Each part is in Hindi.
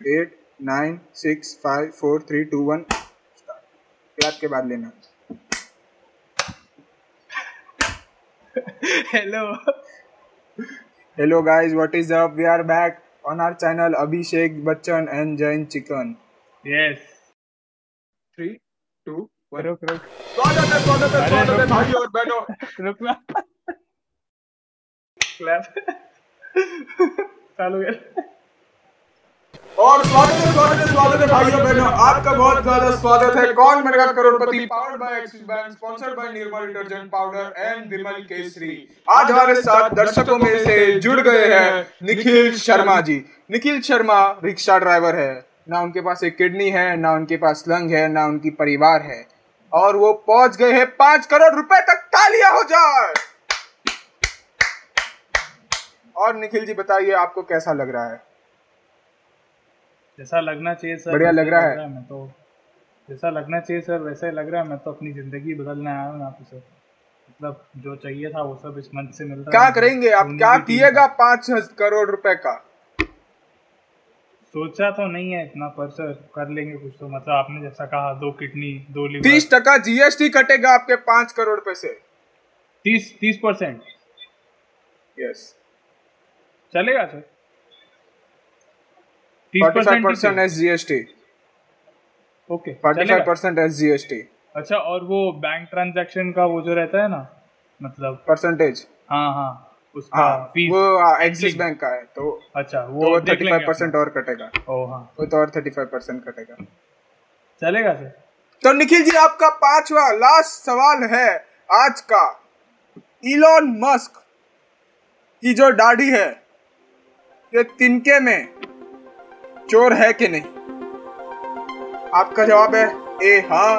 Eight nine six five four three two one clap के बाद लेना। Hello hello guys what is up we are back on our channel Abhishek Bachchan and Jain chicken yes three two one रुक रुक स्वागत है स्वागत है स्वागत है भाई और बहनों। रुक ना। क्लैप चालू कर। और स्वागत है स्वागत है स्वागत है भाइयों, बहनों। आपका बहुत ज़्यादा स्वागत है। Kaun Banega Crorepati? Powered by Axis Bank sponsored by Nirmal detergent powder and Vimal Kesari आज हमारे साथ दर्शकों में से जुड़ गए हैं निखिल शर्मा जी। निखिल शर्मा रिक्शा ड्राइवर है। ना उनके पास एक किडनी है, ना उनके पास लंग है, ना उनकी परिवार है। और वो पहुँच गए हैं पाँच करोड़ रुपए तक तालियाँ हो जाए। और निखिल जी, बताइए आपको कैसा लग रहा है? जैसा लगना चाहिए सर बढ़िया वैसा लग रहा है। मैं तो। जैसा लगना चाहिए सर वैसा ही लग रहा है मैं तो अपनी ज़िंदगी बदलने आया हूँ यहाँ पे सर। मतलब जो चाहिए था वो सब इस मंथ से मिल रहा क्या करेंगे? आप क्या किएगा पाँच करोड़ रुपए का? सोचा तो नहीं है इतना पर सर कर लेंगे कुछ तो। मतलब आपने जैसा कहा दो किडनी दो लिवर। तीस टका जीएसटी कटेगा आपके पाँच करोड़ रुपए से तीस तीस परसेंट। यस चलेगा सर। तीस forty five percent percent S GST okay forty five percent S GST अच्छा और वो बैंक ट्रांजैक्शन का वो जो रहता है ना मतलब परसेंटेज हाँ हाँ उसका हाँ वो एक्सिस बैंक का है तो अच्छा तो वो वो थर्टी फाइव परसेंट और कटेगा। ओ हाँ। वो तो और थर्टी फाइव परसेंट कटेगा। चलेगा सर। तो निखिल जी आपका पांचवा लास्ट सवाल है आज का। इलॉन मस्क की जो दाढ़ी है ये तिनके में चोर है कि नहीं? आपका जवाब है ए हाँ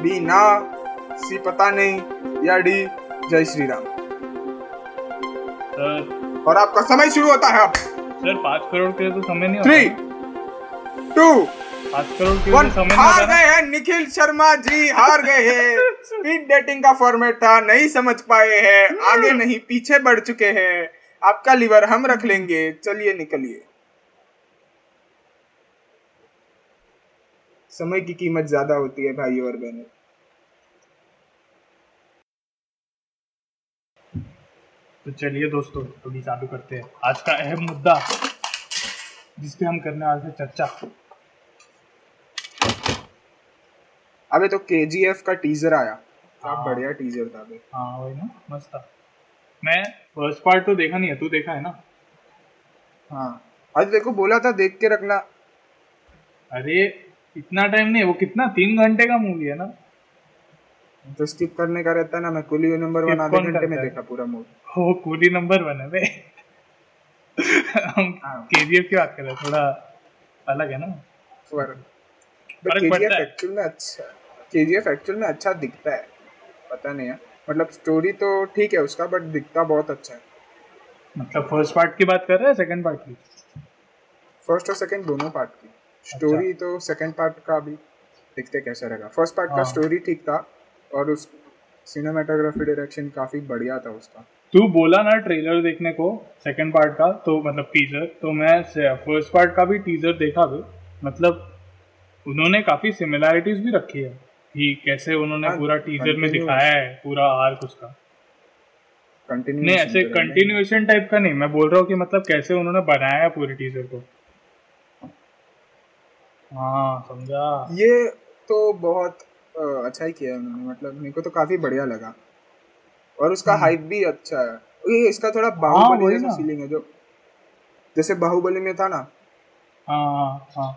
बी ना सी पता नहीं या डी जय श्री राम सर। और आपका समय शुरू होता है अब। सर पाँच करोड़ के तो समय नहीं थ्री टू पाँच करोड़ के वन तो समय हार गए हैं निखिल शर्मा जी हार गए हैं। स्पीड डेटिंग का फॉर्मेट था नहीं समझ पाए हैं आगे नहीं पीछे बढ़ चुके हैं। आपका लीवर हम रख लेंगे। चलिए निकलिए। समय की कीमत ज़्यादा होती है भाई और बहनों। तो चलिए दोस्तों अभी चालू करते हैं। आज का अहम मुद्दा जिस पे हम करने वाले थे चर्चा। अबे तो केजीएफ का टीजर आया। क्या हाँ। बढ़िया टीजर था बे हाँ वही ना मस्त था। मैं फ़र्स्ट पार्ट तो देखा नहीं है तू देखा है ना? हाँ। आज देखो बोला था देख के रखना। अरे इतना टाइम नहीं वो कितना तीन घंटे का मूवी है ना? तो स्किप करने का रहता है ना मैं कुली नंबर वन आधे घंटे में देखा पूरा मूवी वो कूली नंबर वन है बे। हम हाँ। केजीएफ की बात कर रहे हैं थोड़ा अलग है ना? फ़र्क केजीएफ एक्चुअल में अच्छा केजीएफ एक्चुअल में अच्छा दिखता है पता नहीं है। मतलब स्टोरी तो ठीक है उसका बट दिखता बहुत अच्छा है। मतलब फ़र्स्ट पार्ट की बात कर रहे हैं सेकंड पार्ट की? फ़र्स्ट और सेकंड दोनों पार्ट की। स्टोरी तो सेकंड पार्ट का भी देखते कैसा रहेगा। फ़र्स्ट पार्ट का हाँ। स्टोरी ठीक था और उस सिनेमाटोग्राफी डायरेक्शन काफ़ी बढ़िया था उसका। तू बोला ना ट्रेलर देखने को सेकंड पार्ट का तो मतलब टीजर तो मैं फ़र्स्ट पार्ट का भी टीजर देखा भी। मतलब उन्होंने काफ़ी सिमिलैरिटीज भी रखी है कि कैसे उन्होंने हाँ, पूरा टीजर में दिखाया है पूरा आर्क उसका नहीं ऐसे कंटिन्यूएशन टाइप का नहीं मैं बोल रहा हूँ कि मतलब कैसे उन्होंने बनाया है पूरे टीजर को। हाँ समझा। ये तो बहुत अच्छा ही किया उन्होंने मतलब मेरे को तो काफ़ी बढ़िया लगा। और उसका हाइप भी अच्छा है। ये इसका थोड़ा बाहुबली हम्म। जैसा फीलिंग है जो जैसे बाहुबली में था ना। हाँ हाँ हाँ।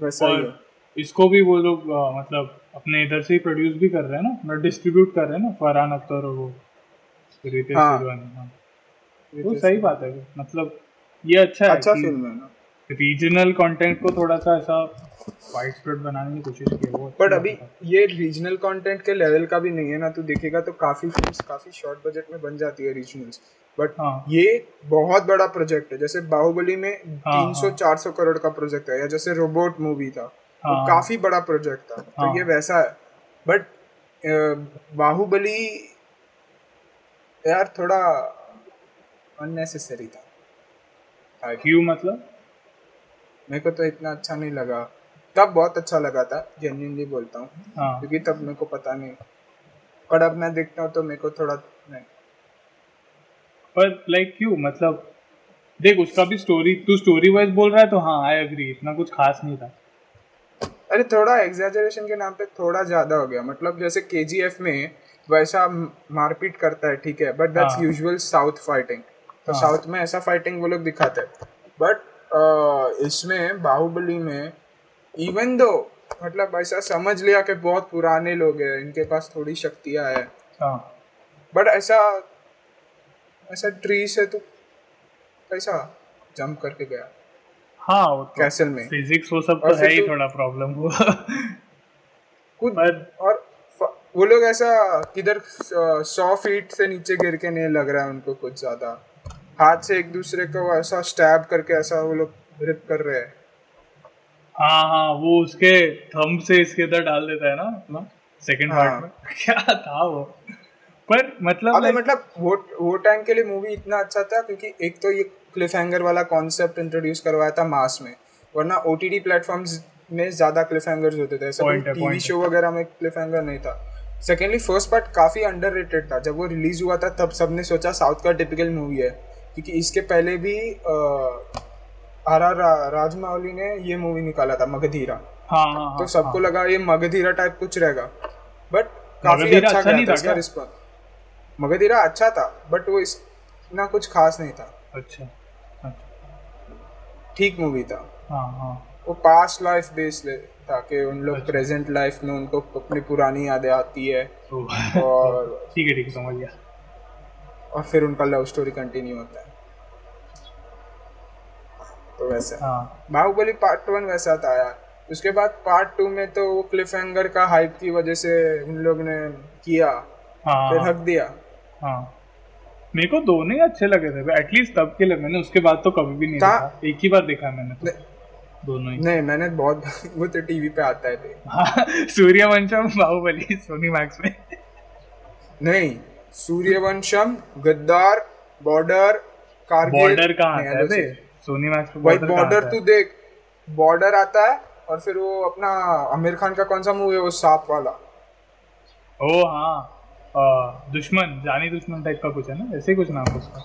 वैसा ही है। इसको भी वो लोग मतलब अपने इधर से ही प्रोड्यूस भी कर रहे हैं ना मतलब डिस्ट्रीब्यूट कर रहे हैं ना फरहान अख्तर और वो रितेश हाँ। हाँ। तो सही बात है। मतलब ये अच्छा है अच्छा फ़िल्म है ना। रीजनल कंटेंट को थोड़ा सा ऐसा वाइड स्प्रेड बनाने की कोशिश की वो बट अभी ये रीजनल कंटेंट के लेवल का भी नहीं है ना तू देखेगा तो काफ़ी फिल्म्स काफ़ी शॉर्ट बजट में बन जाती है रीजनल्स बट हाँ। ये बहुत बड़ा प्रोजेक्ट है जैसे बाहुबली में हाँ, 300 400 करोड़ का प्रोजेक्ट है या जैसे रोबोट मूवी था हाँ। काफ़ी बड़ा प्रोजेक्ट था। हाँ। तो ये वैसा है। बट बाहुबली यार थोड़ा अननेसेसरी था। क्यों मतलब? मेरे को तो इतना अच्छा नहीं लगा। तब बहुत अच्छा लगा था जेन्यूनली बोलता हूँ। हाँ। क्योंकि तब मेरे को पता नहीं। पर अब मैं देखता हूँ तो मेरे को थोड़ा नहीं। पर लाइक क्यों? मतलब देख उसका भी स्टोरी तू स्टोरी वाइज बोल रहा है तो हाँ आई एग्री इतना कुछ खास नहीं था। अरे थोड़ा एग्जैजरेशन के नाम पे थोड़ा ज़्यादा हो गया। मतलब जैसे केजीएफ में वैसा मारपीट करता है ठीक है? बट दैट्स हाँ। यूजुअल साउथ फाइटिंग तो हाँ। साउथ में ऐसा फाइटिंग वो लोग दिखाते हैं। बट इसमें बाहुबली में इवन दो मतलब ऐसा समझ लिया कि बहुत पुराने लोग हैं इनके पास थोड़ी शक्तियाँ है। हाँ। बट ऐसा ऐसा ट्री से तो कैसा जंप करके गया? हाँ वो तो कैसल में। फिजिक्स वो सब तो है ही तो- थोड़ा प्रॉब्लम हुआ खुद पर और वो लोग ऐसा किधर सौ फीट से नीचे गिर के नहीं लग रहा है उनको कुछ ज़्यादा। हाथ से एक दूसरे को ऐसा स्टैब करके ऐसा वो लोग रिप कर रहे हैं। हाँ हाँ वो उसके थंब से इसके अंदर डाल देता है ना अपना सेकंड हाँ। पार्ट में। क्या था वो? पर मतलब अबे मतलब वो वो टाइम के लिए मूवी इतना अच्छा था क्योंकि एक तो ये क्लिफ हैंगर वाला कॉन्सेप्ट इंट्रोड्यूस करवाया था मास में वरना ओ टी प्लेटफॉर्म्स में ज़्यादा क्लिफ होते थे। ऐसा टीवी शो वगैरह में क्लिफ हैंगर नहीं था। सेकेंडली फ़र्स्ट पार्ट काफ़ी अंडर था। जब वो रिलीज़ हुआ था तब सबने सोचा साउथ का टिपिकल मूवी है। क्योंकि इसके पहले भी आर आर राजमौली ने ये मूवी निकाला था मगधीरा। हाँ हाँ हाँ तो सबको हाँ। लगा ये मगधीरा टाइप कुछ रहेगा। बट काफ़ी अच्छा अच्छा नहीं गया था था इसका रिस्पॉन्स मगधीरा अच्छा था बट वो इतना कुछ खास नहीं था। अच्छा अच्छा। ठीक मूवी था। हाँ हाँ। वो पास्ट लाइफ बेस्ड था कि उन लोग अच्छा। प्रेजेंट लाइफ में उनको अपनी पुरानी यादें आती है। और ठीक है ठीक है समझ गया। और फिर उनका लव स्टोरी कंटिन्यू होता है। तो वैसे। हाँ। बाहुबली पार्ट वन वैसा था यार। उसके बाद पार्ट टू में तो वो क्लिफ का हाइप की वजह से उन लोग ने किया हाँ। फिर हक दिया। हाँ। मेरे को दोनों ही अच्छे लगे थे एटलीस्ट तब के लिए मैंने उसके बाद तो कभी भी नहीं देखा। एक ही बार देखा मैंने तो। दोनों ही। नहीं मैंने बहुत वो तो टीवी पे आता है। हाँ सूर्यवंशम बाहुबली सोनी मैक्स में। नहीं। सूर्यवंशम गद्दार बॉर्डर कारगिल। बॉर्डर कहाँ आता है सोनी मैक्स पे भाई बॉर्डर तू देख बॉर्डर आता है और फिर वो अपना आमिर खान का कौन सा मूवी है वो सांप वाला। ओ हाँ। दुश्मन जानी दुश्मन टाइप का कुछ है ना? ऐसे ही कुछ नाम है उसका।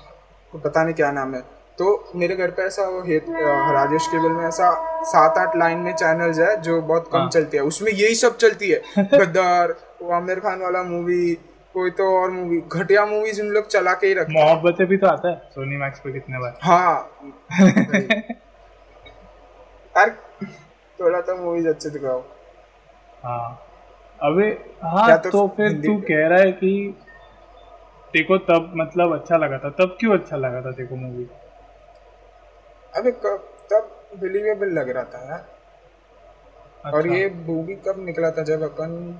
को पता नहीं क्या नाम है। तो मेरे घर पे ऐसा वो हेत राजेश केबल में ऐसा सात आठ लाइन में चैनल्स है जो बहुत कम हाँ। चलती है। उसमें यही सब चलती है। गद्दार वो आमिर खान वाला मूवी कोई तो और मूवी घटिया मूवीज़ उन लोग चला के ही रखते हैं। मोहब्बतें भी तो आता है सोनी मैक्स पे कितने बार। हाँ। यार थोड़ा तो मूवीज़ अच्छे दिखाओ। हाँ। अबे हाँ तो, तो फिर तू कह रहा है कि देखो तब मतलब अच्छा लगा था। तब क्यों अच्छा लगा था देखो मूवी अबे कब तब बिलीवेबल लग रहा था यार। और ये मूवी कब निकला था? जब अपन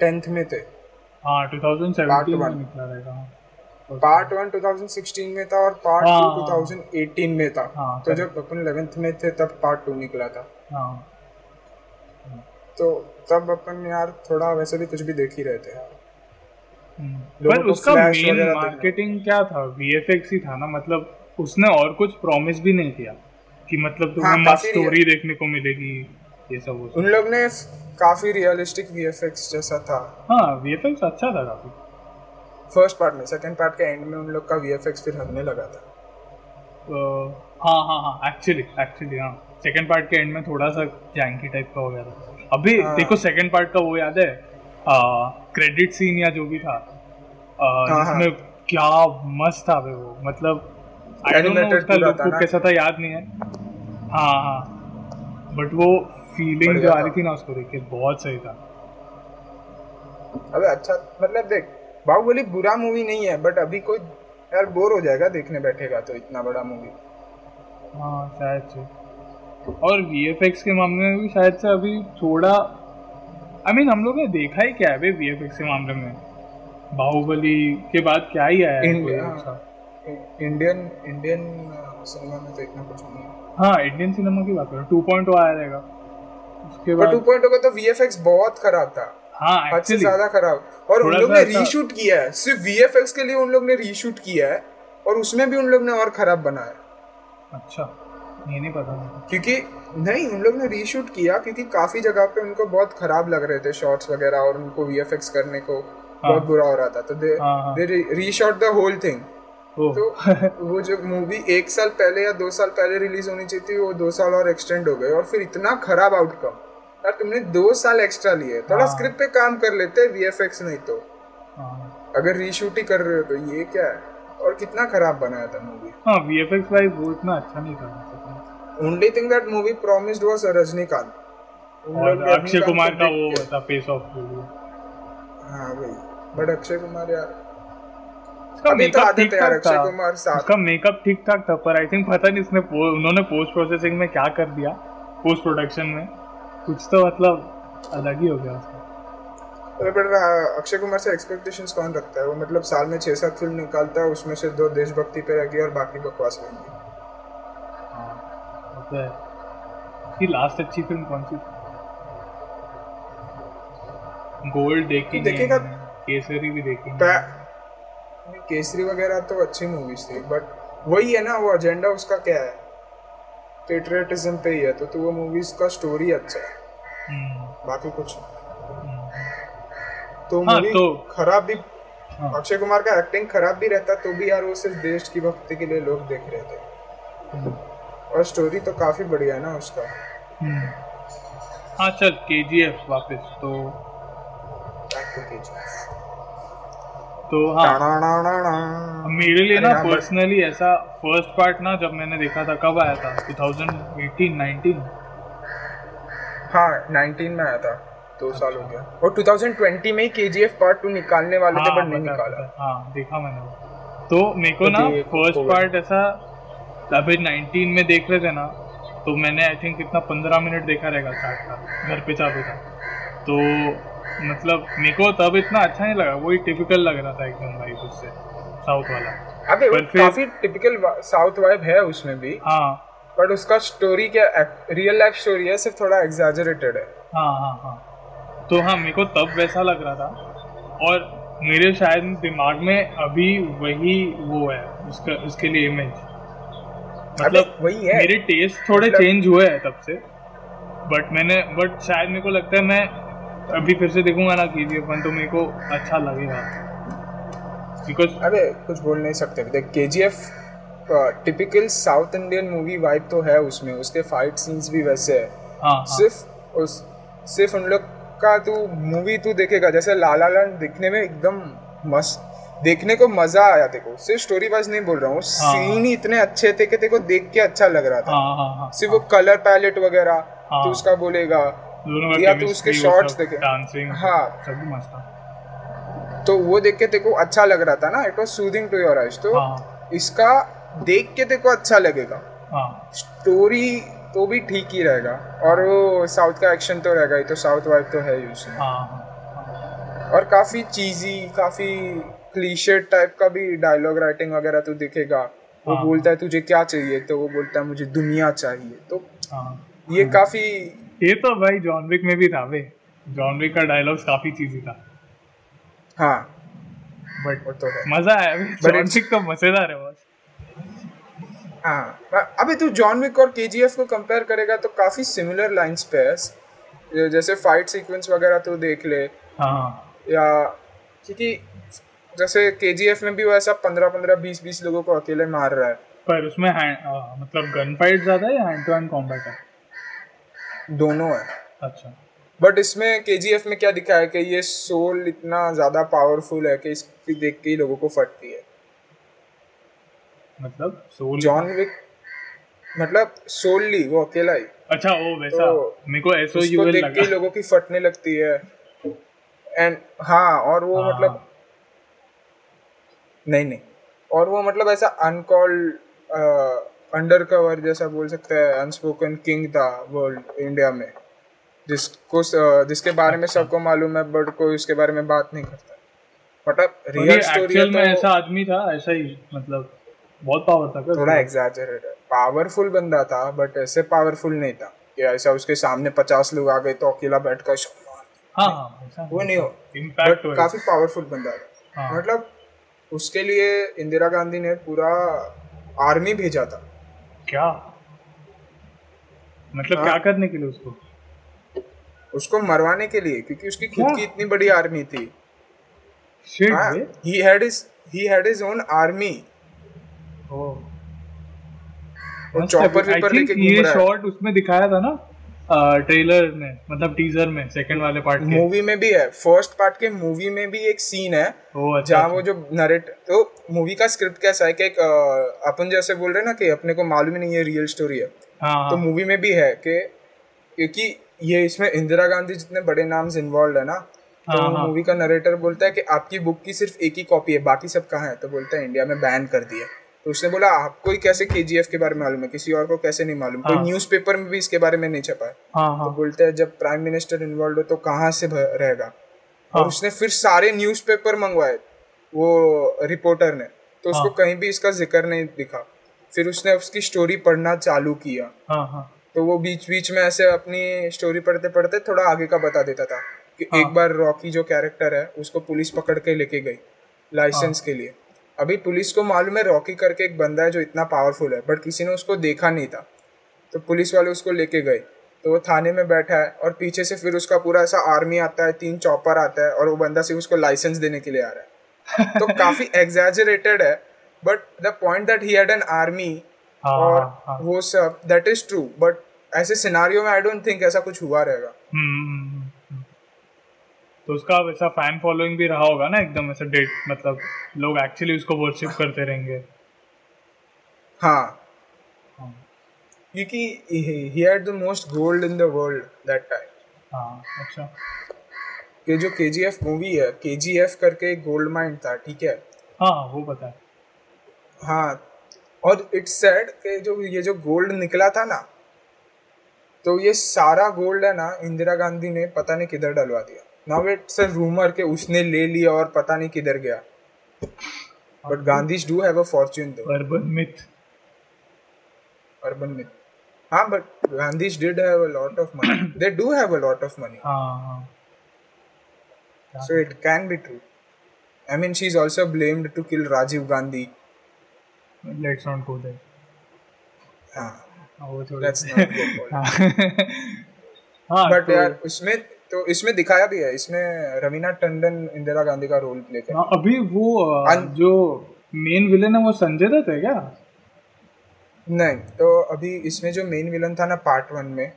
टेंथ में थे। हाँ 2017 में निकला रहेगा हाँ। पार्ट वन 2016 में था और पार्ट हाँ, टू हाँ। 2018 में था। हाँ, तो जब अपन 11th में थे तब पार्ट टू निकला था। हाँ। तो तब अपन यार थोड़ा वैसे भी कुछ भी देख ही रहे थे। यार हम्म। पर उसका मेन मार्केटिंग क्या था? वीएफएक्स ही था ना? मतलब उसने और कुछ प्रॉमिस भी नहीं किया कि मतलब तुम्हें हाँ, मस्त स्टोरी देखने को मिलेगी। ये सब वो उन लोग ने काफ़ी रियलिस्टिक वीएफएक्स जैसा था। हाँ वीएफएक्स अच्छा था काफ़ी। फ़र्स्ट पार्ट में सेकंड पार्ट के एंड में उन लोग का वीएफएक्स फिर हगने लगा था। हाँ हाँ हाँ एक्चुअली एक्चुअली हाँ। सेकंड पार्ट के एंड में थोड़ा सा जैंकी टाइप का हो गया था। अभी हाँ। देखो सेकंड पार्ट का वो याद है क्रेडिट सीन या जो भी था आ, हाँ, जिसमें क्या मस्त था बे वो। मतलब आई डोंट नो उसका लुक कैसा था याद नहीं है। हाँ हाँ। बट वो फीलिंग जो आ रही थी ना उसको देख के बहुत सही था। अबे अच्छा मतलब देख बाहुबली बुरा मूवी नहीं है बट अभी कोई यार बोर हो जाएगा देखने बैठेगा तो इतना बड़ा मूवी हाँ शायद से। और वीएफएक्स के मामले में भी शायद से अभी थोड़ा आई मीन हम लोग ने देखा ही क्या है बे वीएफएक्स के मामले में? बाहुबली के बाद क्या ही आया इंडिया इंडियन इंडियन सिनेमा में तो इतना कुछ नहीं है। हाँ इंडियन सिनेमा की बात करो टू पॉइंट आया रहेगा। उसके पर बाद 2.0 का तो वीएफएक्स बहुत खराब था। हाँ से ज़्यादा खराब। और उन लोग ने रीशूट किया है। सिर्फ़ वीएफएक्स के लिए उन लोग ने रीशूट किया है और उसमें भी उन लोग ने और खराब बनाया अच्छा ये नहीं पता क्योंकि नहीं उन लोग ने रीशूट किया क्योंकि काफ़ी जगह पे उनको बहुत खराब लग रहे थे शॉट्स वगैरह और उनको वीएफएक्स करने को बहुत बुरा हो रहा था। तो दे हाँ, हाँ। They reshot the whole thing तो वो जो मूवी एक साल पहले या दो साल पहले रिलीज़ होनी चाहिए थी वो दो साल और एक्सटेंड हो गए और फिर इतना खराब आउटकम यार तुमने दो साल एक्स्ट्रा लिए। थोड़ा हाँ। स्क्रिप्ट पे काम कर लेते वीएफएक्स नहीं तो। हाँ। अगर रीशूट ही कर रहे हो तो ये क्या है? और कितना खराब बनाया था मूवी हाँ वी एफ़ एक्स वाइज वो इतना अच्छा नहीं था। Only thing that movie promised was Rajinikanth और अक्षय कुमार का वो था फेस ऑफ़ हाँ वही। बट अक्षय कुमार यार उसका मेकअप ठीक ठाक था। उसका मेकअप ठीक ठाक था पर आई थिंक पता नहीं इसने उन्होंने पोस्ट प्रोसेसिंग में क्या कर दिया पोस्ट प्रोडक्शन में। कुछ तो मतलब अलग ही हो गया उसका। अरे बट uh, अक्षय कुमार से एक्सपेक्टेशंस कौन रखता है? वो मतलब साल में छह सात फ़िल्म निकालता है उसमें से दो देशभक्ति पे रहेगी और बाकी बकवास रहेंगी। हाँ तो है। उसकी लास्ट अच्छी फ़िल्म कौन सी गोल्ड देखी देखेगा- केसरी भी देखी केसरी वगैरह तो अच्छी मूवीज़ थी बट वही है ना वो एजेंडा उसका क्या है पेट्रियटिज्म पे ही है तो, तो वो मूवीज़ का स्टोरी अच्छा है हम्म, बाकी कुछ। हम्म, तो हाँ, मूवी तो- खराब भी हाँ। अक्षय कुमार का एक्टिंग खराब भी रहता तो भी यार वो सिर्फ़ देश की भक्ति के लिए लोग देख रहे थे हम्म, और स्टोरी तो काफ़ी बढ़िया है ना उसका। हाँ चल के जी एफ़ वापस तो. तो हाँ। मेरे लिए ना हाँ, पर्सनली ऐसा फ़र्स्ट पार्ट ना जब मैंने देखा था कब आया था? 2018 19 हाँ 19 में आया था दो साल हो गया। और 2020 में ही KGF पार्ट टू निकालने वाले थे हाँ, बट नहीं निकाला। हाँ देखा मैंने। तो मेरे को तो ना फ़र्स्ट पार्ट ऐसा अभी 19 में देख रहे थे ना तो मैंने आई थिंक कितना 15 मिनट देखा रहेगा स्टार्ट का घर पे चालू था। तो मतलब मेरे को तब इतना अच्छा नहीं लगा वही टिपिकल लग रहा था एकदम भाई उससे साउथ वाला। अबे वो काफ़ी टिपिकल साउथ वाइब है उसमें भी। हाँ। बट उसका स्टोरी क्या रियल लाइफ स्टोरी है सिर्फ़ थोड़ा एग्जैजरेटेड है। हाँ हाँ हाँ। तो हाँ मेरे को तब वैसा लग रहा था। और मेरे शायद दिमाग में अभी वही वो है उसका उसके लिए इमेज मतलब वही है। मेरे टेस्ट थोड़े मतलब- चेंज हुए हैं तब से। बट मैंने बट शायद मेरे को लगता है मैं अभी फिर से देखूँगा ना के जी वन तो मेरे को अच्छा लगेगा। बिकॉज़ अबे कुछ बोल नहीं सकते। देख KGF typical south Indian movie vibe तो है उसमें। उसके फाइट सीन्स भी वैसे है। हाँ हाँ। सिर्फ़ उस सिर्फ़ उन लोग का तू मूवी तू देखेगा। जैसे लाला लैंड दिखने में एकदम मस्त देखने को मज़ा आया। तेको सिर्फ़ स्टोरी वाइज नहीं बोल रहा हूँ। हाँ। सीन ही इतने अच्छे थे कि तेको देख के अच्छा लग रहा था। हाँ हाँ हाँ। सिर्फ़ हाँ, वो कलर पैलेट वगैरह हाँ। तू उसका बोलेगा। दोनों या तो उसके सब, देखे। डांसिंग हाँ। सब मस्त था। तो वो देख के तेको अच्छा लग रहा था ना? It was soothing to your eyes तो हाँ। इसका देख के तेको अच्छा लगेगा। हाँ। स्टोरी तो भी ठीक ही रहेगा। और वो साउथ का एक्शन तो रहेगा ही तो साउथ वाइब तो है ही उसमें। हाँ हाँ। और काफ़ी चीजी काफ़ी क्लीशे टाइप का भी डायलॉग राइटिंग वगैरह तू दिखेगा। वो हाँ। बोलता है तुझे क्या चाहिए? तो वो बोलता है मुझे दुनिया चाहिए। तो हाँ। ये काफ़ी ये तो भाई जॉन विक में भी था वे। जॉन विक का डायलॉग्स काफ़ी चीजी था। हाँ। बट तो मज़ा आया जॉन विक तो मज़ेदार है बस। हाँ। अबे तू जॉन विक और केजीएफ को कंपेयर करेगा तो काफ़ी सिमिलर लाइंस पे है। जैसे फाइट सीक्वेंस वगैरह तू देख ले। हाँ या क्योंकि जैसे केजीएफ में भी वो ऐसा पंद्रह पंद्रह बीस बीस लोगों को अकेले मार रहा है। पर उसमें आ, मतलब गन फाइट ज़्यादा है या हैंड टू हैंड कॉम्बैट है? दोनों है। अच्छा। बट इसमें केजीएफ में क्या दिखा है कि ये सोल इतना ज़्यादा पावरफुल है कि इसकी देख के ही लोगों को फटती है। मतलब सोल जॉन विक मतलब सोलली वो अकेला ही। अच्छा वो वैसा। तो मेरे को ओ उसको यू देख के लगा। लोगों की फटने लगती है। एंड हाँ और वो हाँ। मतलब नहीं नहीं। और वो मतलब ऐसा अनकॉल्ड अंडर कवर जैसा बोल सकते हैं अनस्पोकन किंग था वर्ल्ड इंडिया में। जिसको जिसके बारे में। सबको मालूम है बट कोई उसके बारे में बात नहीं करता। मतलब रियल स्टोरी में ऐसा आदमी था ऐसा ही मतलब बहुत पावर था थोड़ा एग्जैजरेट पावरफुल बंदा था बट ऐसे पावरफुल नहीं था कि ऐसा उसके सामने पचास लोग आ गए तो अकेला बैठ कर हाँ हाँ वो नहीं हो। बट काफ़ी पावरफुल बंदा था। हाँ। मतलब उसके लिए इंदिरा गांधी ने पूरा आर्मी भेजा था। क्या? मतलब हाँ। क्या करने के लिए उसको? उसको मरवाने के लिए क्योंकि उसकी खुद की इतनी बड़ी आर्मी थी। हाँ had his he had his own army वो चॉपर लेके घूम ये रहा है। शॉट उसमें दिखाया था ना? ट्रेलर में मतलब टीजर में सेकंड वाले पार्ट के। मूवी में भी है। फ़र्स्ट पार्ट के मूवी में भी एक सीन है अच्छा जहाँ वो जो नरेट तो मूवी का स्क्रिप्ट कैसा है कि एक अपन जैसे बोल रहे ना कि अपने को मालूम ही नहीं है रियल स्टोरी है। हाँ तो हाँ मूवी में भी है कि क्योंकि ये इसमें इंदिरा गांधी जितने बड़े नाम्स इन्वॉल्व है ना तो हाँ, हाँ। मूवी का नरेटर बोलता है कि आपकी बुक की सिर्फ़ एक ही कॉपी है बाकी सब कहाँ है? तो बोलता है इंडिया में बैन कर दिया तो उसने बोला आपको ही कैसे केजीएफ के बारे में मालूम है किसी और को कैसे नहीं मालूम हाँ. कोई। न्यूज़पेपर में भी इसके बारे में नहीं छपा है हाँ तो हाँ बोलते हैं जब प्राइम मिनिस्टर इन्वॉल्व हो तो कहाँ से रहेगा हाँ। और उसने फिर सारे न्यूज़पेपर मंगवाए वो रिपोर्टर ने तो उसको हाँ। कहीं भी इसका ज़िक्र नहीं दिखा फिर उसने उसकी स्टोरी पढ़ना चालू किया हाँ हाँ तो वो बीच बीच में ऐसे अपनी स्टोरी पढ़ते पढ़ते थोड़ा आगे का बता देता था कि हाँ। एक बार रॉकी जो कैरेक्टर है उसको पुलिस पकड़ के लेके गई लाइसेंस हाँ। के लिए अभी पुलिस को मालूम है रॉकी करके एक बंदा है जो इतना पावरफुल है बट किसी ने उसको देखा नहीं था। तो पुलिस वाले उसको लेके गए। तो वो थाने में बैठा है और पीछे से फिर उसका पूरा ऐसा आर्मी आता है तीन चॉपर आता है और वो बंदा सिर्फ़ उसको लाइसेंस देने के लिए आ रहा है। तो काफ़ी एग्जैजरेटेड है but the point that he had an army और हाँ हाँ। वो सब दैट इज़ ट्रू बट ऐसे सिनारियो में आई डोंट थिंक ऐसा कुछ हुआ रहेगा। हम्म, हम्म, हम्म। तो उसका वैसा फ़ैन फॉलोइंग भी रहा होगा ना एकदम ऐसा डेट मतलब लोग एक्चुअली उसको वर्शिप करते रहेंगे। हाँ। हाँ। क्योंकि he had the most gold in the world that time हाँ अच्छा। ये जो के जी एफ़ मूवी है के जी एफ़ करके एक गोल्ड माइन था ठीक है? हाँ वो पता है। हाँ और इट्स सैड कि जो ये जो गोल्ड निकला था ना तो ये सारा गोल्ड है ना इंदिरा गांधी ने पता नहीं किधर डलवा दिया। नाउ इट्स अ रूमर के उसने ले लिया और पता नहीं किधर गया। But Gandhis do have a fortune though urban myth urban myth हाँ but Gandhis did have a lot of money they do have a lot of money हाँ so it can be true I mean she is also blamed to kill Rajiv Gandhi let's not go there हाँ। वो थोड़ा लेट्स नॉट गो हाँ बट यार उसमें तो इसमें दिखाया भी है इसमें रवीना टंडन इंदिरा गांधी का रोल प्ले कर हाँ, अभी वो जो मेन विलेन है वो संजय दत्त है क्या? नहीं तो अभी इसमें जो मेन विलन था ना पार्ट वन में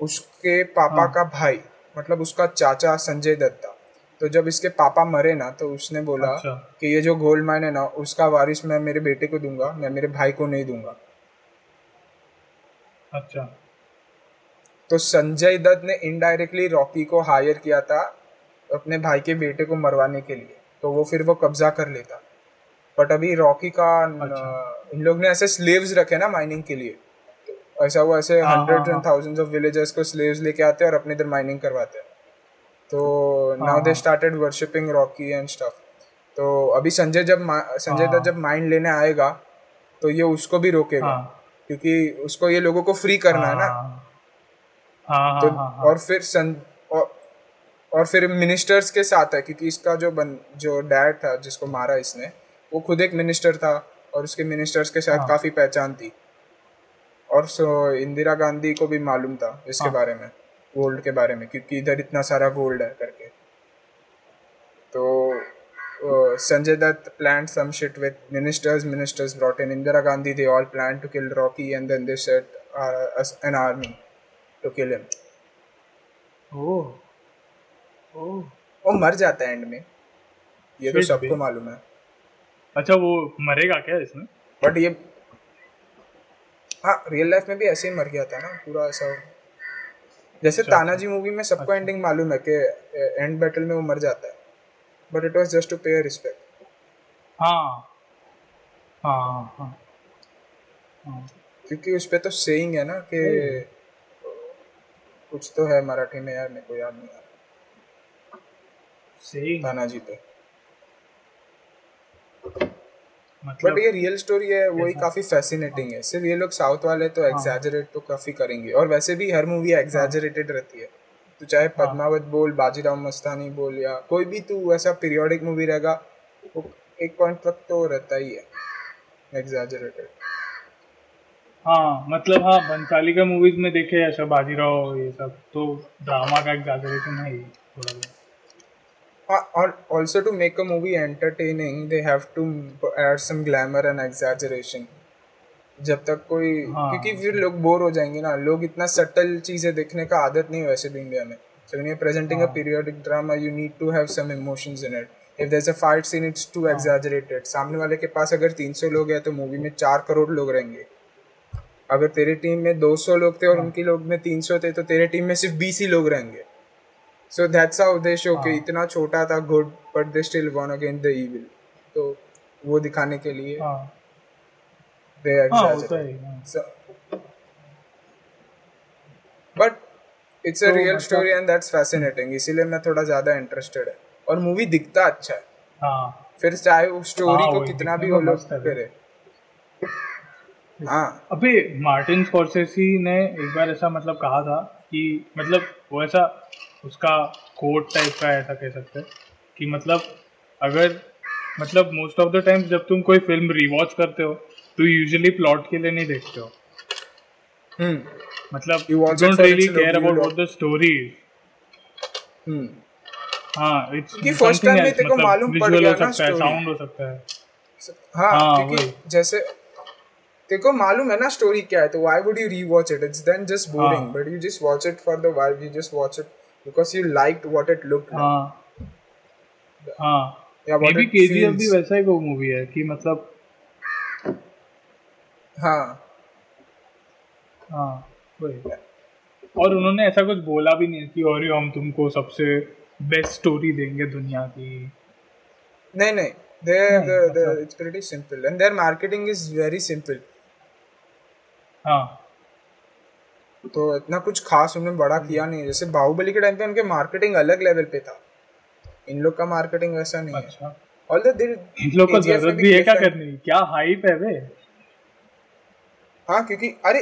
उसके पापा हाँ। का भाई मतलब उसका चाचा संजय दत्त था। तो जब इसके पापा मरे ना तो उसने बोला अच्छा। कि ये जो गोल्ड माइन है ना उसका वारिस मैं मेरे बेटे को दूँगा मैं मेरे भाई को नहीं दूँगा। अच्छा। तो संजय दत्त ने इनडायरेक्टली रॉकी को हायर किया था अपने भाई के बेटे को मरवाने के लिए। तो वो फिर वो कब्जा कर लेता। बट अभी रॉकी का अच्छा। इन लोग ने ऐसे स्लेव्स रखे ना माइनिंग के लिए। तो ऐसा वो ऐसे हाँ, हंड्रेड हाँ, एंड थाउजेंड्स ऑफ़ विलेजर्स को स्लेव्स लेके आते हैं और अपने इधर माइनिंग करवाते हैं। तो नाउ दे हाँ। Started worshipping Rocky and stuff तो अभी संजय जब संजय हाँ। दत्त जब माइंड लेने आएगा तो ये उसको भी रोकेगा। हाँ। क्योंकि उसको ये लोगों को फ्री करना है ना। हाँ हाँ तो हाँ हाँ और फिर सन और, और फिर मिनिस्टर्स के साथ है क्योंकि इसका जो बन जो डैड था जिसको मारा इसने वो खुद एक मिनिस्टर था और उसके मिनिस्टर्स के साथ हाँ। काफ़ी पहचान थी और सो इंदिरा गांधी को भी मालूम था इसके हाँ। बारे में गोल्ड के बारे में क्योंकि इधर इतना सारा गोल्ड है करके तो Sanjay Dutt plan with ministers ministers brought in indira gandhi they all planned to kill rocky and then they set uh, us- an army to kill him. Oh oh. वो मर जाता है एंड में। ये तो सबको मालूम है। अच्छा वो मरेगा क्या इसमें? बट ये हाँ रियल लाइफ में भी ऐसे ही मर गया था ना पूरा ऐसा। जैसे अच्छा, तानाजी मूवी में सबको अच्छा। एंडिंग मालूम है कि एंड बैटल में वो मर जाता है। But it was just to pay respect हाँ। हाँ हाँ हाँ। क्योंकि उस पे तो सेइंग है ना कि कुछ तो है मराठी में यार मेरे को याद नहीं आ सही तानाजी पे मतलब बट ये रियल स्टोरी है वही काफ़ी फैसिनेटिंग है। सिर्फ़ ये लोग साउथ वाले तो हाँ। एग्जैजरेट तो काफ़ी करेंगे। और वैसे भी हर मूवी एग्जैजरेटेड रहती है। तो चाहे हाँ। पद्मावत बोल बाजीराव मस्तानी बोल या कोई भी तू ऐसा पीरियोडिक मूवी रहेगा वो एक पॉइंट तक तो रहता ही है। एग्जैजरेटेड हाँ मतलब हाँ बंसाली का मूवीज़ में देखे ऐसा बाजीराव ये सब तो ड्रामा का एग्जैजरेशन है ही थोड़ा हाँ, और also to make a movie entertaining they have to add some glamour and exaggeration जब तक कोई हाँ, क्योंकि फिर लोग बोर हो जाएँगे ना लोग इतना सटल चीज़ें देखने का आदत नहीं वैसे भी इंडिया में। So when you presenting a periodic drama you need to have some emotions in it if there is a fight scene it's too exaggerated सामने वाले के पास अगर 300 लोग हैं तो मूवी में 4 करोड़ लोग रहेंगे। अगर तेरी टीम में 200 लोग थे और हाँ। उनकी लोग में 300 थे तो तेरे टीम में सिर्फ़ 20 ही लोग रहेंगे। So that's how they show कि हाँ। इतना छोटा था good but they still won against the evil तो वो दिखाने के लिए हाँ। दे a तो real मतलब- story and that's fascinating. इसीलिए मैं थोड़ा ज़्यादा इंटरेस्टेड है। और मूवी दिखता अच्छा है। हाँ। फिर चाहे वो स्टोरी हाँ, को कितना भी वो लोग है। करे हाँ। अबे मार्टिन स्कॉर्सेसी ने एक बार ऐसा मतलब कहा था कि मतलब वो ऐसा उसका कोट टाइप का ऐसा कह सकते हैं कि मतलब अगर मतलब मोस्ट ऑफ़ द टाइम्स जब तुम कोई फ़िल्म रिवॉच करते हो तो यूजुअली प्लॉट के लिए नहीं देखते हो। हम्म। मतलब it don't really care about what the story हाँ इट्स first time में तेरे को मालूम पड़ गया ना है साउंड हो सकता है। हाँ हाँ, क्योंकि जैसे को मालूम है ना स्टोरी क्या है तो why would you rewatch it it's then just boring. But you just watch it for the vibe you just watch it because you liked what it looked हाँ। हाँ। या व्हाट इट केजीएफ भी वैसा ही वो मूवी है कि मतलब हाँ। हाँ वही। और उन्होंने ऐसा कुछ बोला भी नहीं कि और हम तुमको सबसे बेस्ट स्टोरी देंगे दुनिया की। नहीं नहीं they नहीं, the, the, मतलब- it's pretty simple and their हाँ। तो इतना कुछ खास उन्होंने बड़ा किया नहीं। जैसे बाहुबली के टाइम पे उनके मार्केटिंग अलग लेवल पे था। इन लोग का मार्केटिंग वैसा नहीं अच्छा। है। अच्छा। ऑल द इन लोग को ज़रूरत भी है क्या करने की? क्या हाइप है बे हाँ क्योंकि अरे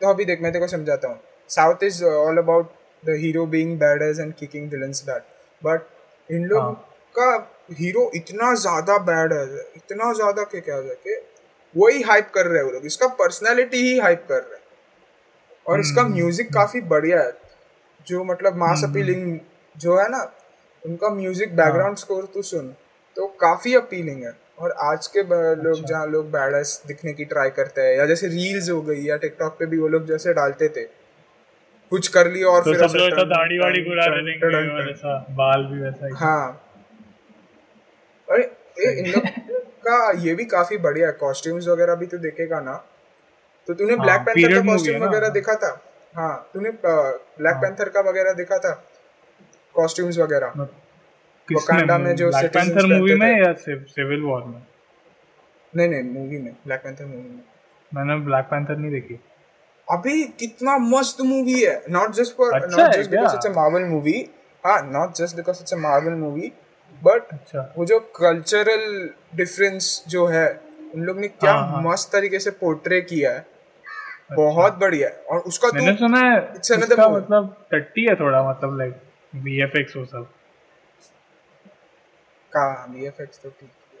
तो अभी देख मैं तेरे को समझाता हूँ। South is all about the hero being badass and kicking villains bad but इन लोग हाँ। का हीरो इतना ज़्यादा बैड है। इतना ज़्यादा कि क्या है कि वही हाइप कर रहे हैं वो लोग। इसका पर्सनालिटी ही हाइप कर रहे हैं। और इसका हम्म, म्यूज़िक काफ़ी बढ़िया है। जो मतलब मास हम्म, अपीलिंग जो है ना उनका म्यूज़िक बैकग्राउंड स्कोर तू सुन। तो काफ़ी अपीलिंग है। और आज के लोग अच्छा। जहाँ लोग बैडस दिखने की ट्राई करते हैं या जैसे रील्स हो गई या टिकटॉक पे भी वो लोग जैसे डालते थे। कुछ कर लिया और तो फिर सब लोग ऐसा दाढ़ी वाड़ी गुड़ा देंगे। ऐसा बाल भी वैसा ही। अरे इन लोग का ये भी काफ़ी बढ़िया है। कॉस्ट्यूम्स वगैरह भी तो देखेगा ना तो तूने हाँ, ब्लैक पैंथर का कॉस्ट्यूम वगैरह देखा था? हाँ तूने ब्लैक हाँ। पैंथर का वगैरह देखा था? कॉस्ट्यूम्स वगैरह? वकांडा में जो ब्लैक पैंथर मूवी में या सिविल वॉर में? नहीं नहीं मूवी में ब्लैक पैंथर मूवी में। मैंने ब्लैक पैंथर नहीं देखी। अभी कितना मस्त मूवी है। Not just for not just because it's a Marvel movie हाँ not just because it's a Marvel movie but अच्छा। वो जो कल्चरल डिफरेंस जो है उन लोग ने क्या हाँ, हाँ। मस्त तरीके से पोर्ट्रे किया है। अच्छा। बहुत बढ़िया है। और उसका मैंने तो सुना है इसका. मतलब टट्टी है थोड़ा मतलब लाइक वीएफएक्स वो सब। का वीएफएक्स तो ठीक है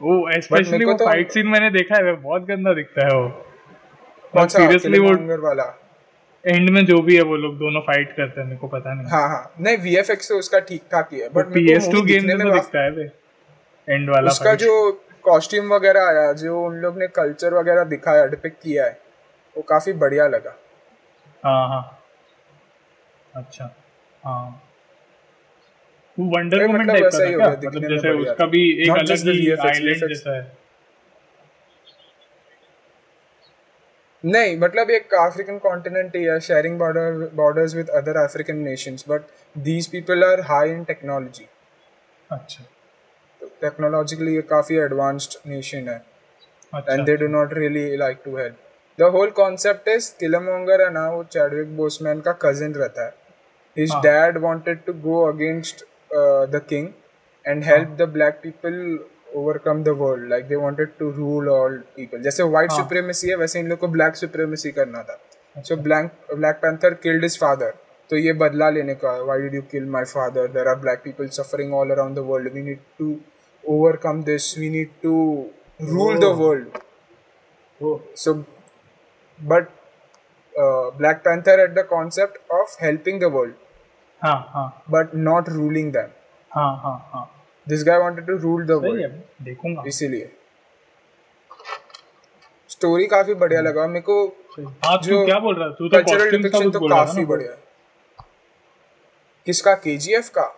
वो स्पेशली वो तो- फाइट सीन मैंने देखा है बहुत गंदा दिखता है वो। सीरियसली वो वाला? एंड में जो भी है वो लोग दोनों फाइट करते हैं मेरे को पता नहीं। हाँ हाँ। नहीं वीएफएक्स तो उसका ठीक ठाक ही है बट मेरे को PS2 गेम में तो दिखता है एंड वाला उसका जो कॉस्ट्यूम वगैरह आया जो उन लोग ने कल्चर वगैरह दिखाया डिपिक्ट किया है वो काफ़ी बढ़िया लगा। हाँ हाँ। अच्छा हाँ। वो वंडर वुमन टाइप का मतलब जैसे उसका भी एक अलग ही आइलैंड जैसा है। नहीं मतलब एक अफ्रीकन कॉन्टिनेंट ही है sharing border borders with other African nations but these people are high in technology अच्छा टेक्नोलॉजिकली ये काफ़ी एडवांस्ड नेशन है and they do not really like to help. The whole concept is Killmonger है ना वो चैडविक बोसमैन का कजिन रहता है. His हाँ. dad wanted to go against uh, the king and help the overcome the world. Like they wanted to rule all people. जैसे white हाँ. supremacy है वैसे इन लोग को black supremacy करना था. So Black Black Panther killed his father. तो ये बदला लेने का why did you kill my father? There are black people suffering all around the world. We need to overcome this. We need to rule the Oh. world. वो So but uh, Black Panther had the concept of helping the world हाँ हाँ but not ruling them. हाँ हाँ हाँ This guy wanted to rule the सही world. है देखूँगा। इसीलिए। स्टोरी काफ़ी बढ़िया लगा। मेरे को सही। हाँ तू जो क्या बोल रहा है? तू तो कल्चरल डिपिक्शन तो काफ़ी बढ़िया किसका? केजीएफ का?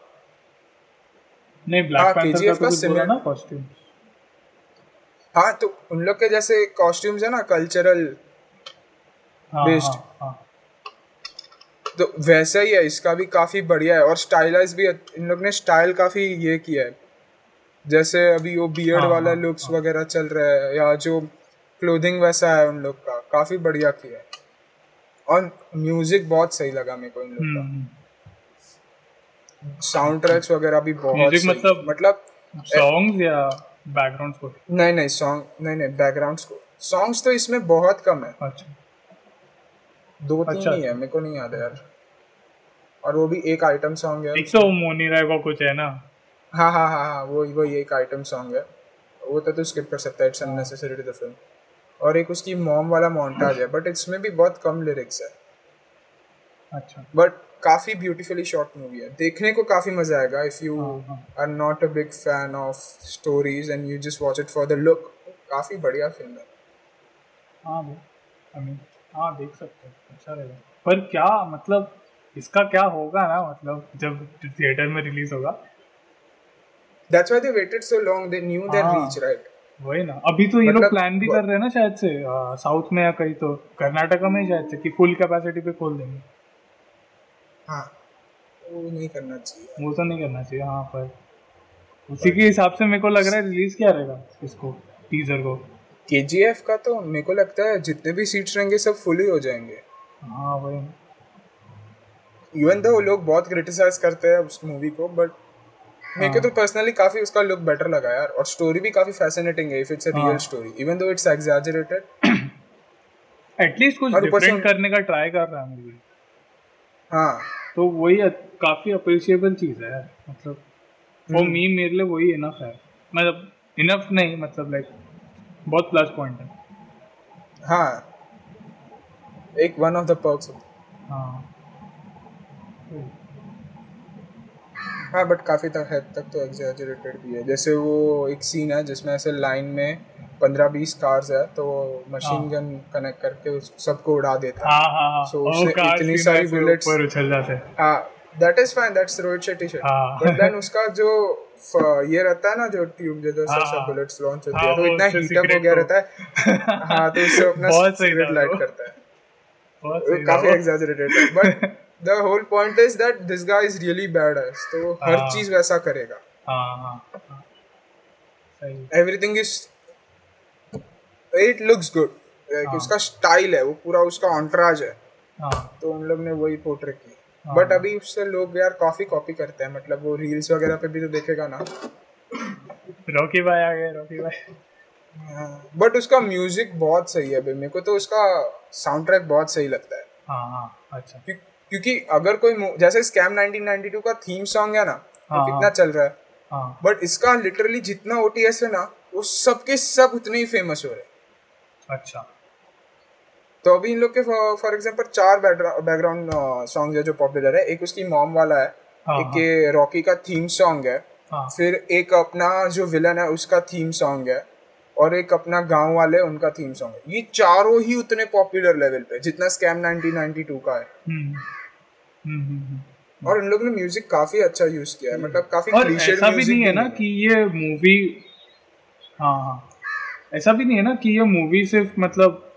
नहीं हाँ, ब्लैक पैंथर का तो का कुछ बोला ना कॉस्ट्यूम हाँ तो उन लोग के जैसे कॉस्ट्यूम्स है ना कल्चरल हाँ Based. हाँ हाँ। तो वैसा ही है इसका भी काफ़ी बढ़िया है और स्टाइलाइज भी इन लोग ने स्टाइल काफ़ी ये किया है। जैसे अभी वो बियर्ड हाँ, वाला हाँ, लुक्स वगैरह चल रहा है या जो क्लोथिंग वैसा है उन लोग का काफ़ी बढ़िया किया है। और म्यूज़िक बहुत सही लगा मेरे को इन लोग हम्म। का साउंड ट्रैक्स वगैरह भी बहुत सही। मतलब- मतलब सॉन्ग्स या बैकग्राउंड स्कोर नहीं नहीं सॉन्ग नहीं नहीं बैकग्राउंड को। सॉन्ग्स तो इसमें बहुत कम है। अच्छा। दो तीन अच्छा, ही है मेरे को नहीं याद है यार। और वो भी एक आइटम सॉन्ग है। एक तो मोनी राय का कुछ है ना। हाँ हाँ हाँ हाँ वो वही एक आइटम सॉन्ग है। वो तो तू स्किप कर सकता है it's unnecessary to the film और एक उसकी मॉम वाला मोन्टाज है बट इसमें भी बहुत कम लिरिक्स है। अच्छा। बट काफ़ी ब्यूटीफुली शॉट मूवी है। देखने को काफ़ी मज़ा आएगा if you. Are not a big fan of stories and you just watch it for the look काफ़ी बढ़िया फ़िल्म है। हाँ वो आई मीन हाँ देख सकते हैं। अच्छा रहेगा। पर क्या मतलब इसका क्या होगा ना मतलब जब थिएटर में रिलीज़ होगा? That's why they waited so long they knew their. Reach right वही ना। अभी तो ये लोग मतलब प्लान भी कर रहे हैं ना शायद से साउथ में या कहीं तो कर्नाटका में शायद से कि फुल कैपेसिटी पे खोल देंगे। हाँ। वो नहीं करना चाहिए। वो तो नहीं करना चाहिए हाँ पर उसी के हिसाब से मेरे को लग रहा है रिलीज़ क्या रहेगा इसको टीजर को। केजीएफ का तो मेरे को लगता है जितने भी सीट्स रहेंगे सब फुल ही हो जाएँगे हाँ ना। इवन दो लोग बहुत क्रिटिसाइज करते हैं उस मूवी को बट मेरे को तो पर्सनली काफ़ी उसका लुक बेटर लगा यार और स्टोरी भी काफ़ी फैसिनेटिंग है इफ़ इट्स अ रियल हाँ। Story even though it's exaggerated at least कुछ डिफरेंट करने का ट्राई कर रहा है मूवी हाँ तो वही काफ़ी अप्रिशिएबल चीज़ है मतलब हम्म। वो मी मेरे लिए वही इनफ है मतलब इनफ नहीं मतलब लाइक बहुत प्लस पॉइंट है। हाँ। एक वन ऑफ़ द पर्क्स हाँ। हाँ। बट काफ़ी तक हद तक तो एग्जैजरेटेड भी है। जैसे वो एक सीन है जिसमें ऐसे लाइन में पंद्रह बीस कार्स है तो मशीन हाँ। गन कनेक्ट करके सबको उड़ा देता है। हाँ हाँ हाँ। उसने कार इतनी सारी जाते हाँ। That is fine that's Rohit Shetty shot हाँ। बट देन उसका जो ये रहता है ना जो ट्यूब जो जो हाँ, सब हाँ। बुलेट्स लॉन्च होती हाँ, है तो इतना हीट अप हो गया रहता है। हाँ। तो उससे अपना सिगरेट लाइट करता है। काफ़ी एग्जैजरेटेड है। But the whole point is that this guy is really bad है तो हर हाँ। चीज़ वैसा करेगा। हाँ हाँ हाँ। Everything is it looks good हाँ। उसका स्टाइल है वो पूरा उसका ऑन्ट्राज है। हाँ। तो उन लोग ने वही पोर्ट्रेट की। हाँ। बट अभी उससे लोग यार काफ़ी कॉपी करते हैं मतलब वो रील्स वगैरह पे भी तो देखेगा ना। रॉकी भाई आ गए रॉकी भाई बट उसका म्यूज़िक बहुत सही है मेरे को तो उसका साउंड ट्रैक बहुत सही लगता है। हाँ हाँ अच्छा। क्यों- क्योंकि अगर कोई जैसे स्कैम 1992 का थीम सॉन्ग है ना हाँ, वो कितना चल रहा है। हाँ। बट इसका लिटरली जितना ओटीएस है ना वो सबके सब उतने ही फ़ेमस हो रहे हैं। अच्छा। तो अभी इन लोग के फॉर एग्जांपल चार बैकग्राउंड सॉन्ग है जो पॉपुलर है। एक उसकी मॉम वाला है हाँ, एक रॉकी का थीम सॉन्ग है। हाँ। फिर एक अपना जो विलन है उसका थीम सॉन्ग है। और एक अपना गाँव वाले उनका थीम सॉन्ग है। ये चारों ही उतने पॉपुलर लेवल पे जितना स्कैम 1992 का है। हम्म हम्म हम्म, हम्म और इन लोगों ने म्यूज़िक काफ़ी अच्छा यूज़ किया है। मतलब काफ़ी और ऐसा भी नहीं है ना कि ये मूवी हाँ हाँ। ऐसा भी नहीं है ना कि ये मूवी सिर्फ़ मतलब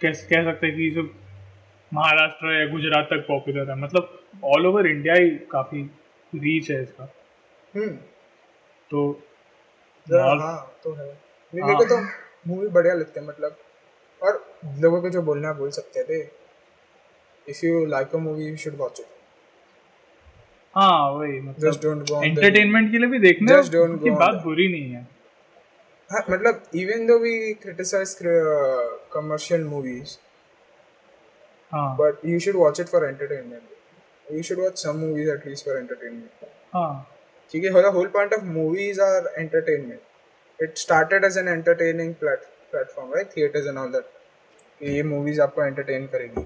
कैसे कह सकते हैं कि सिर्फ़ महाराष्ट्र या गुजरात तक पॉपुलर है। मतलब ऑल ओवर इंडिया ही काफ़ी रीच है इसका। हम्म। तो हाँ, हाँ तो है। मेरे को तो मूवी बढ़िया लगते हैं मतलब। और लोगों को जो बोलना है बोल सकते थे if you like a movie you should watch it हाँ वही जस्ट मतलब डोंट गो एंटरटेनमेंट के लिए भी देखना Just don't go की बात बुरी नहीं है। हाँ मतलब even though we criticize commercial movies हाँ but you should watch it for entertainment you should watch some movies at least for entertainment हाँ क्योंकि the whole point of movies are entertainment it started as an entertaining plat- platform right theaters and all that ये मूवीज़ आपको एंटरटेन करेगी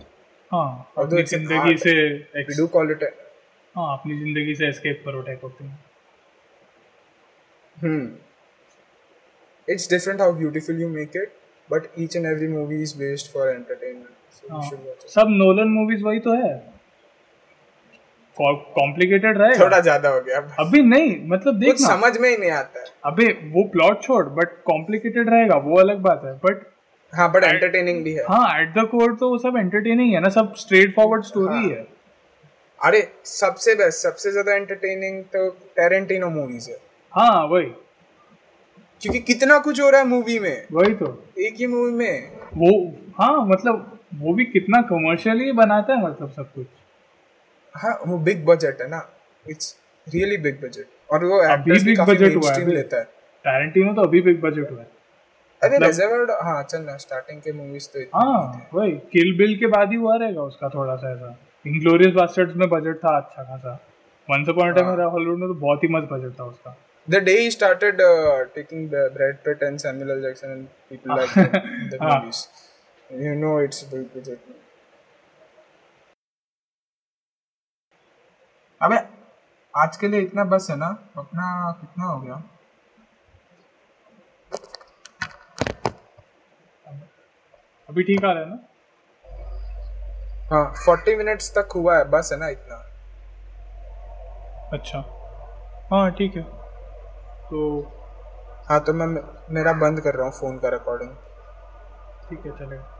हाँ अपनी ज़िंदगी. से वी डू कॉल इट हाँ अपनी ज़िंदगी से एस्केप करो type of thing Hmm. It's different how beautiful you make it, based for entertainment. So you हाँ। should watch it. सब नोलन मूवीज़ वही तो है। कॉम्प्लिकेटेड रहेगा थोड़ा ज़्यादा हो गया। अभी नहीं मतलब देखना। समझ में ही नहीं आता है। अबे वो प्लॉट छोड़ बट कॉम्प्लिकेटेड रहेगा वो अलग बात है बट हाँ बट एंटरटेनिंग भी है। हाँ एट द कोर तो वो सब एंटरटेनिंग है ना सब स्ट्रेट फॉरवर्ड स्टोरी हाँ। है। अरे सबसे बेस्ट सबसे ज़्यादा एंटरटेनिंग तो टेरेंटिनो मूवीज़ है। हाँ वही। क्योंकि कितना कुछ हो रहा है मूवी में। वही तो। एक ही मूवी में। वो हाँ मतलब वो भी कितना कमर्शियली बनाता है मतलब सब कुछ। हाँ वो बिग बजट है ना। इट्स रियली बिग बजट और वो एक्टर्स भी काफ़ी हुआ है मेनस्ट्रीम लेता है। टैरेंटिनो तो अभी बिग बजट हुआ है। अरे मतलब- रिजर्वर्ड हाँ चल ना स्टार्टिंग के मूवीज़ तो हाँ वही किल बिल के बाद ही हुआ रहेगा उसका थोड़ा सा ऐसा। इंग्लोरियस बास्टर्ड्स में बजट था अच्छा खासा। Once upon a time. Hollywood में तो बहुत ही मस्त बजट था उसका। The day he started uh, taking the Brad Pitt and Samuel L. Jackson and people like the हाँ. movies, you know it's big budget. अबे आज के लिए इतना बस है ना अपना कितना हो गया अभी ठीक आ रहा है ना हाँ फोर्टी मिनट्स तक हुआ है बस है ना इतना अच्छा हाँ ठीक है तो हाँ तो मैं मेरा बंद कर रहा हूँ फ़ोन का रिकॉर्डिंग ठीक है, चलेगा।